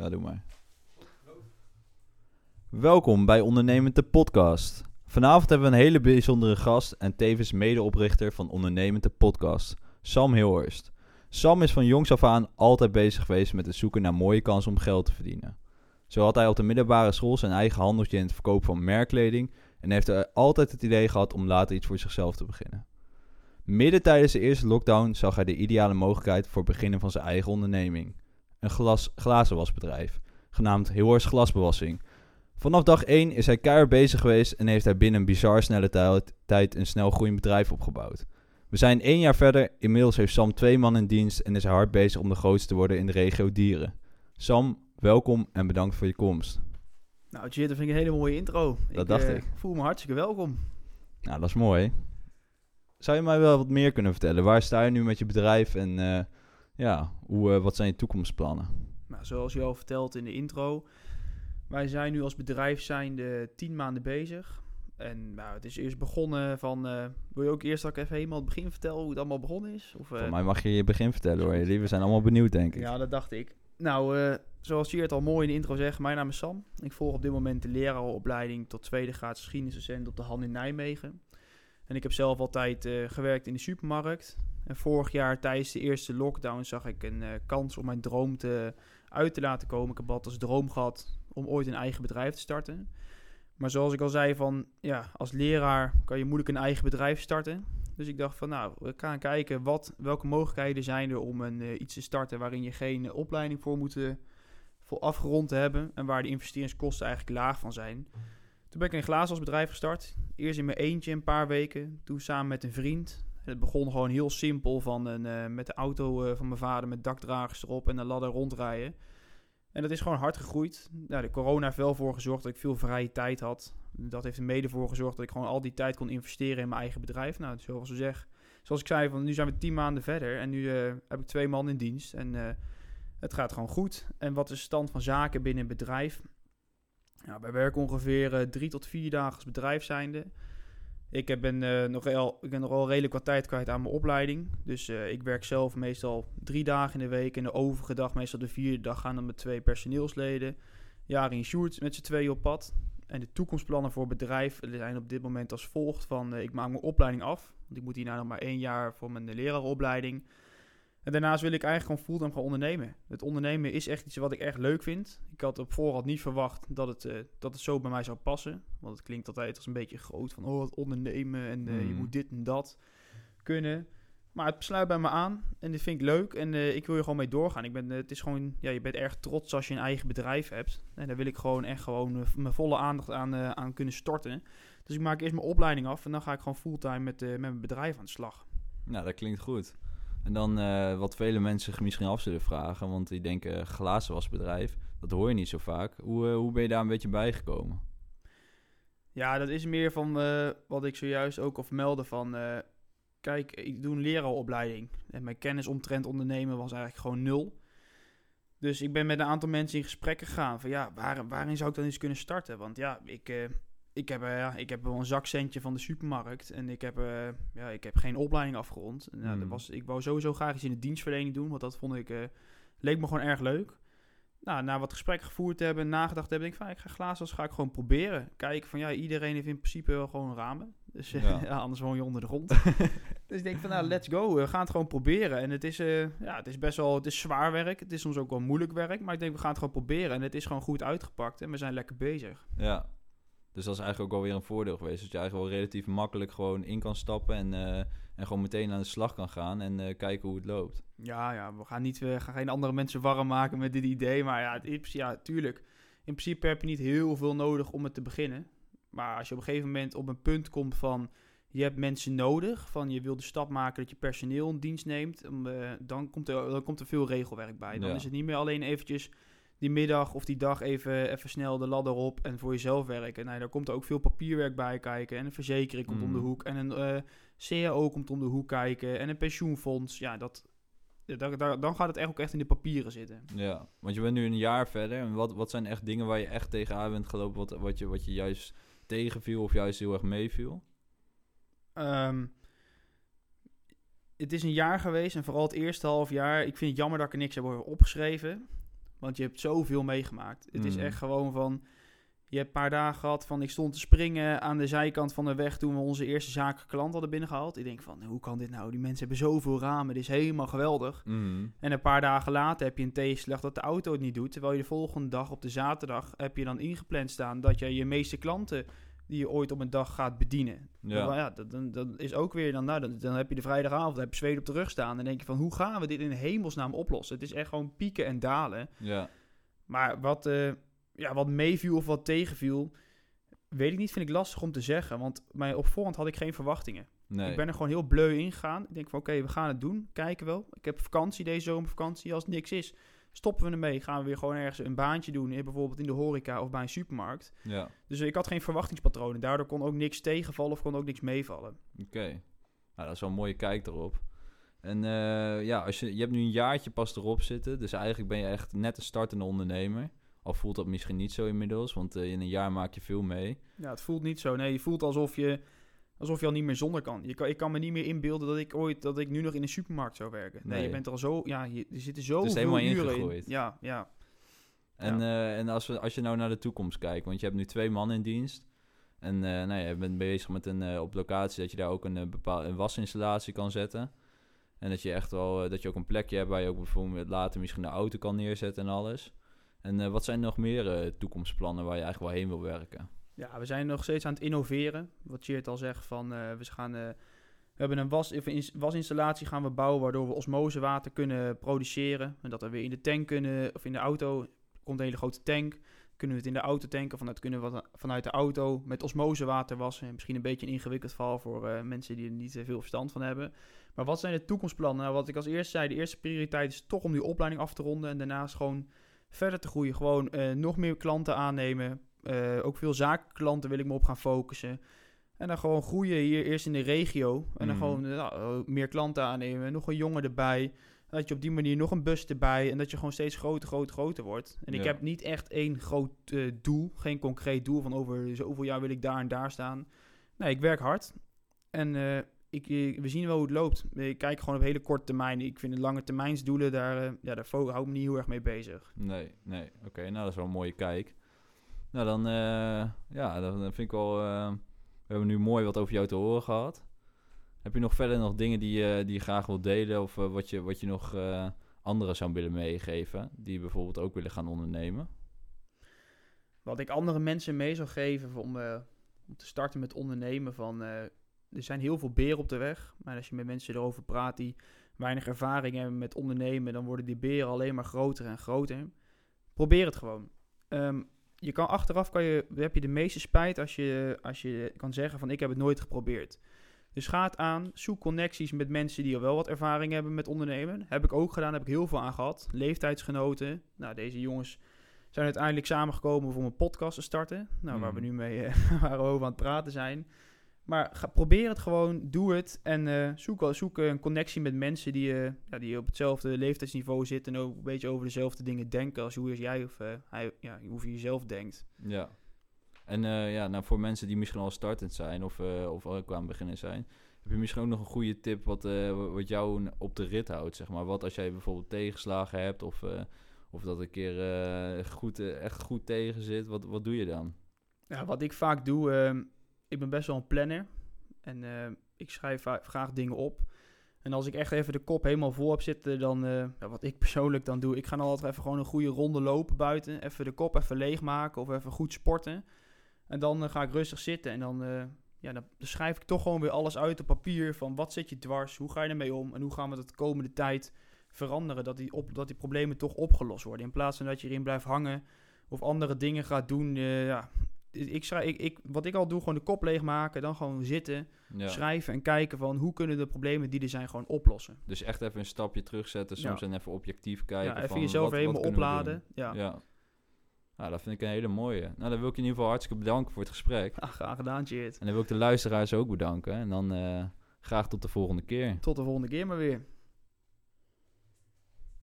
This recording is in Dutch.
Ja, doe maar. Welkom bij Ondernemend de Podcast. Vanavond hebben we een hele bijzondere gast en tevens medeoprichter van Ondernemend de Podcast, Sam Hilhorst. Sam is van jongs af aan altijd bezig geweest met het zoeken naar mooie kansen om geld te verdienen. Zo had hij op de middelbare school zijn eigen handeltje in het verkoop van merkkleding en heeft hij altijd het idee gehad om later iets voor zichzelf te beginnen. Midden tijdens de eerste lockdown zag hij de ideale mogelijkheid voor het beginnen van zijn eigen onderneming. Een glas, glazenwasbedrijf, genaamd Hilhorst Glasbewassing. Vanaf dag 1 is hij keihard bezig geweest en heeft hij binnen een bizar snelle tijd- een snel groeiend bedrijf opgebouwd. We zijn één jaar verder, inmiddels heeft Sam twee man in dienst en is hij hard bezig om de grootste te worden in de regio Dieren. Sam, welkom en bedankt voor je komst. Nou, Jit, dat vind ik een hele mooie intro. Dat dacht eh, ik. voel me hartstikke welkom. Nou, dat is mooi. Zou je mij wel wat meer kunnen vertellen? Waar sta je nu met je bedrijf en eh, ja, hoe, eh, wat zijn je toekomstplannen? Nou, zoals je al verteld in de intro, wij zijn nu als bedrijf zijn de tien maanden bezig. En nou, het is eerst begonnen van, eh, wil je ook eerst dat ik even helemaal het begin vertel hoe het allemaal begonnen is? Of, eh, Voor mij mag je je begin vertellen hoor. We zijn allemaal benieuwd, denk ik. Ja, dat dacht ik. Nou, eh, zoals je het al mooi in de intro zegt, mijn naam is Sam. Ik volg op dit moment de leraaropleiding tot tweede graad geschiedenisdocent op de Han in Nijmegen. En ik heb zelf altijd eh, gewerkt in de supermarkt. En vorig jaar tijdens de eerste lockdown zag ik een eh, kans om mijn droom te, uit te laten komen. Ik heb altijd als droom gehad om ooit een eigen bedrijf te starten. Maar zoals ik al zei, van, ja, als leraar kan je moeilijk een eigen bedrijf starten. Dus ik dacht van nou, we gaan kijken wat, welke mogelijkheden zijn er om een, eh, iets te starten waarin je geen eh, opleiding voor moet voor afgerond hebben. En waar de investeringskosten eigenlijk laag van zijn. Toen ben ik een glazenwasbedrijf gestart. Eerst in mijn eentje een paar weken. Toen samen met een vriend. Het begon gewoon heel simpel van een, eh, met de auto eh, van mijn vader met dakdragers erop en een ladder rondrijden. En dat is gewoon hard gegroeid. Nou, de corona heeft wel voor gezorgd dat ik veel vrije tijd had. Dat heeft er mede voor gezorgd dat ik gewoon al die tijd kon investeren in mijn eigen bedrijf. Nou, zoals, ik zeg, zoals ik zei, van, nu zijn we tien maanden verder en nu eh, heb ik twee man in dienst. En het gaat gewoon goed. En wat is de stand van zaken binnen een bedrijf? Nou, wij werken ongeveer drie tot vier dagen als bedrijf zijnde. Ik heb ben, eh, nog wel, ik ben nog wel redelijk wat tijd kwijt aan mijn opleiding. Dus eh, ik werk zelf meestal drie dagen in de week. En de overige dag, meestal de vierde dag, gaan dan met twee personeelsleden. Jari en Sjoerd met z'n tweeën op pad. En de toekomstplannen voor het bedrijf zijn op dit moment als volgt. Van, eh, ik maak mijn opleiding af. Want ik moet hierna nog maar één jaar voor mijn leraaropleiding. En daarnaast wil ik eigenlijk gewoon fulltime gaan ondernemen. Het ondernemen is echt iets wat ik echt leuk vind. Ik had op voorhand niet verwacht dat het, eh, dat het zo bij mij zou passen. Want het klinkt altijd als een beetje groot. Van, oh, het ondernemen en eh, je Mm. moet dit en dat kunnen. Maar het sluit bij me aan en dit vind ik leuk. En eh, ik wil er gewoon mee doorgaan. Ik ben, het is gewoon, ja, je bent erg trots als je een eigen bedrijf hebt. En daar wil ik gewoon echt gewoon mijn volle aandacht aan, aan kunnen storten. Dus ik maak eerst mijn opleiding af en dan ga ik gewoon fulltime met, met mijn bedrijf aan de slag. Nou, dat klinkt goed. En dan eh, wat vele mensen misschien af zullen vragen, want die denken glazenwasbedrijf, dat hoor je niet zo vaak. Hoe, eh, hoe ben je daar een beetje bijgekomen? Ja, dat is meer van eh, wat ik zojuist ook al vermeldde van... eh, kijk, ik doe een leraaropleiding. En mijn kennis omtrent ondernemen was eigenlijk gewoon nul. Dus ik ben met een aantal mensen in gesprek gegaan van... Ja, waar, waarin zou ik dan eens kunnen starten? Want ja, ik, eh, ik, heb, ja, ik heb wel een zakcentje van de supermarkt. En ik heb, eh, ja, ik heb geen opleiding afgerond. En, nou, dat Hmm. was, ik wou sowieso graag iets in de dienstverlening doen. Want dat vond ik... eh, leek me gewoon erg leuk. Nou, na wat gesprekken gevoerd te hebben, nagedacht te hebben, denk ik van, ik ga glazen ga ik gewoon proberen. Kijken van, ja, iedereen heeft in principe wel gewoon ramen. Dus Ja. ja. anders woon je onder de grond. dus ik denk van, nou, let's go. We gaan het gewoon proberen. En het is, ja, het is best wel, het is zwaar werk. Het is soms ook wel moeilijk werk. Maar ik denk, we gaan het gewoon proberen. En het is gewoon goed uitgepakt. En we zijn lekker bezig. Ja. Dus dat is eigenlijk ook wel weer een voordeel geweest. Dat je eigenlijk wel relatief makkelijk gewoon in kan stappen en, eh, en gewoon meteen aan de slag kan gaan en eh, kijken hoe het loopt. Ja, ja, we gaan, niet, we gaan geen andere mensen warm maken met dit idee. Maar ja, het ja, tuurlijk. In principe heb je niet heel veel nodig om het te beginnen. Maar als je op een gegeven moment op een punt komt van... je hebt mensen nodig, van je wil de stap maken dat je personeel in dienst neemt... eh, dan, komt er, dan komt er veel regelwerk bij. Dan Ja. is het niet meer alleen eventjes die middag of die dag even, even snel de ladder op en voor jezelf werken. Nee, daar komt er ook veel papierwerk bij kijken. En een verzekering komt om de Mm. hoek. En een eh CAO komt om de hoek kijken. En een pensioenfonds. Ja, dat, ja, daar, daar- dan gaat het echt ook echt in de papieren zitten. Ja, want je bent nu een jaar verder. En wat, wat zijn echt dingen waar je echt tegenaan bent gelopen, wat, wat, je, wat je juist tegenviel of juist heel erg meeviel? Ehm, het is een jaar geweest en vooral het eerste half jaar. Ik vind het jammer dat ik er niks heb over opgeschreven. Want je hebt zoveel meegemaakt. Het is Mhm. echt gewoon van... Je hebt een paar dagen gehad van ik stond te springen aan de zijkant van de weg toen we onze eerste zakelijke klant hadden binnengehaald. Ik denk van, hoe kan dit nou? Die mensen hebben zoveel ramen, dit is helemaal geweldig. Mhm. En een paar dagen later heb je een tegenslag dat de auto het niet doet. Terwijl je de volgende dag op de zaterdag heb je dan ingepland staan dat je je meeste klanten die je ooit op een dag gaat bedienen. Ja. Dan, ja, dat, dan, dan is ook weer dan, nou, dan, dan heb je de vrijdagavond, dan heb je zweet op de rug staan. En dan denk je van, hoe gaan we dit in hemelsnaam oplossen? Het is echt gewoon pieken en dalen. Ja. Maar wat, eh, ja, wat meeviel of wat tegenviel, weet ik niet, vind ik lastig om te zeggen. Want mij, op voorhand had ik geen verwachtingen. Nee. Ik ben er gewoon heel bleu ingegaan. Ik denk van, oké, we gaan het doen. Kijken wel. Ik heb vakantie deze zomervakantie. Als het niks is, stoppen we ermee. Gaan we weer gewoon ergens een baantje doen. eh, Bijvoorbeeld in de horeca of bij een supermarkt. Ja. Dus ik had geen verwachtingspatronen. Daardoor kon ook niks tegenvallen of kon ook niks meevallen. Oké. Nou, dat is wel een mooie kijk erop. En eh, ja, als je, je hebt nu een jaartje pas erop zitten. Dus eigenlijk ben je echt net een startende ondernemer. Al voelt dat misschien niet zo inmiddels, want eh, in een jaar maak je veel mee. Ja, het voelt niet zo. Nee, je voelt alsof je, alsof je al niet meer zonder kan. Je kan. Ik kan me niet meer inbeelden dat ik ooit, dat ik nu nog in een supermarkt zou werken. Nee, Nee. je bent er al zo, ja, je, er zitten zoveel helemaal uren in. Ja, ja. En, eh, en als, we, als je nou naar de toekomst kijkt, want je hebt nu twee man in dienst. En eh, nou ja, je bent bezig met een eh, op locatie dat je daar ook een, bepaalde een wasinstallatie kan zetten. En dat je echt wel dat je ook een plekje hebt waar je ook bijvoorbeeld later misschien een auto kan neerzetten en alles. En wat zijn nog meer toekomstplannen waar je eigenlijk wel heen wil werken? Ja, we zijn nog steeds aan het innoveren. Wat Cheert al zegt, van, eh, we, gaan, eh, we hebben een was, wasinstallatie gaan we bouwen... waardoor we osmosewater kunnen produceren. En dat we weer in de tank kunnen, of in de auto... komt een hele grote tank. Kunnen we het in de auto tanken. Vanuit kunnen vanuit de auto met osmosewater wassen. Misschien een beetje een ingewikkeld verhaal voor eh, mensen die er niet veel verstand van hebben. Maar wat zijn de toekomstplannen? Nou, wat ik als eerste zei, de eerste prioriteit is toch om die opleiding af te ronden. En daarnaast gewoon verder te groeien. Gewoon nog meer klanten aannemen. Eh, ook veel zakenklanten wil ik me op gaan focussen. En dan gewoon groeien hier eerst in de regio. En dan Mhm. gewoon eh, nou, meer klanten aannemen. Nog een jongen erbij. En dat je op die manier nog een bus erbij. En dat je gewoon steeds groter, groter, groter wordt. En ik heb niet echt één groot eh, doel. Geen concreet doel van over zoveel jaar wil ik daar en daar staan. Nee, ik werk hard. En eh, ik, we zien wel hoe het loopt. Ik kijk gewoon op hele korte termijn. Ik vind de lange termijnsdoelen, daar, eh, ja, daar hou ik me niet heel erg mee bezig. Nee, nee. Oké, nou dat is wel een mooie kijk. Nou dan, eh, ja, dan vind ik wel... eh, we hebben nu mooi wat over jou te horen gehad. Heb je nog verder nog dingen die, die je graag wilt delen? Of eh, wat, je, wat je nog anderen zou willen meegeven? Die bijvoorbeeld ook willen gaan ondernemen? Wat ik andere mensen mee zou geven om, om te starten met ondernemen van... er zijn heel veel beren op de weg. Maar als je met mensen erover praat die weinig ervaring hebben met ondernemen... dan worden die beren alleen maar groter en groter. Probeer het gewoon. Ehm, je kan achteraf kan je, heb je de meeste spijt als je, als je kan zeggen van ik heb het nooit geprobeerd. Dus ga het aan, zoek connecties met mensen die al wel wat ervaring hebben met ondernemen. Heb ik ook gedaan, heb ik heel veel aan gehad. Leeftijdsgenoten. Nou, deze jongens zijn uiteindelijk samengekomen om een podcast te starten. Nou, waar we Mhm. nu mee eh, waar we over aan het praten zijn. Maar ga, probeer het gewoon, doe het. En eh, zoek, zoek een connectie met mensen die, eh, ja, die op hetzelfde leeftijdsniveau zitten... en ook een beetje over dezelfde dingen denken als hoe jij of eh, hij, ja, hoe je zelf denkt. Ja. En ja, nou, voor mensen die misschien al startend zijn of, of ook aan het beginnen zijn... heb je misschien ook nog een goede tip wat, wa- wat jou op de rit houdt, zeg maar? Wat als jij bijvoorbeeld tegenslagen hebt of, of dat een keer goed, echt goed tegen zit, wat, wat doe je dan? Ja, wat ik vaak doe, ehm, ik ben best wel een planner. En ehm, ik schrijf graag dingen op. En als ik echt even de kop helemaal vol heb zitten, dan, eh, ja, wat ik persoonlijk dan doe, ik ga dan altijd even gewoon een goede ronde lopen buiten. Even de kop even leegmaken of even goed sporten. En dan eh, ga ik rustig zitten en dan, eh, ja, dan schrijf ik toch gewoon weer alles uit op papier. Van wat zit je dwars, hoe ga je ermee om en hoe gaan we dat de komende tijd veranderen. Dat die, op, dat die problemen toch opgelost worden. In plaats van dat je erin blijft hangen of andere dingen gaat doen. eh, ja, ik schrijf, ik, ik, wat ik al doe, gewoon de kop leegmaken. Dan gewoon zitten, Ja. schrijven en kijken van hoe kunnen de problemen die er zijn gewoon oplossen. Dus echt even een stapje terugzetten, soms Ja. en even objectief kijken. ja, even van jezelf wat- helemaal opladen. Ja. Ja. Nou, dat vind ik een hele mooie. Nou, dan wil ik je in ieder geval hartstikke bedanken voor het gesprek. Ah, graag gedaan, Cheert. En dan wil ik de luisteraars ook bedanken. En dan eh, graag tot de volgende keer. Tot de volgende keer maar weer.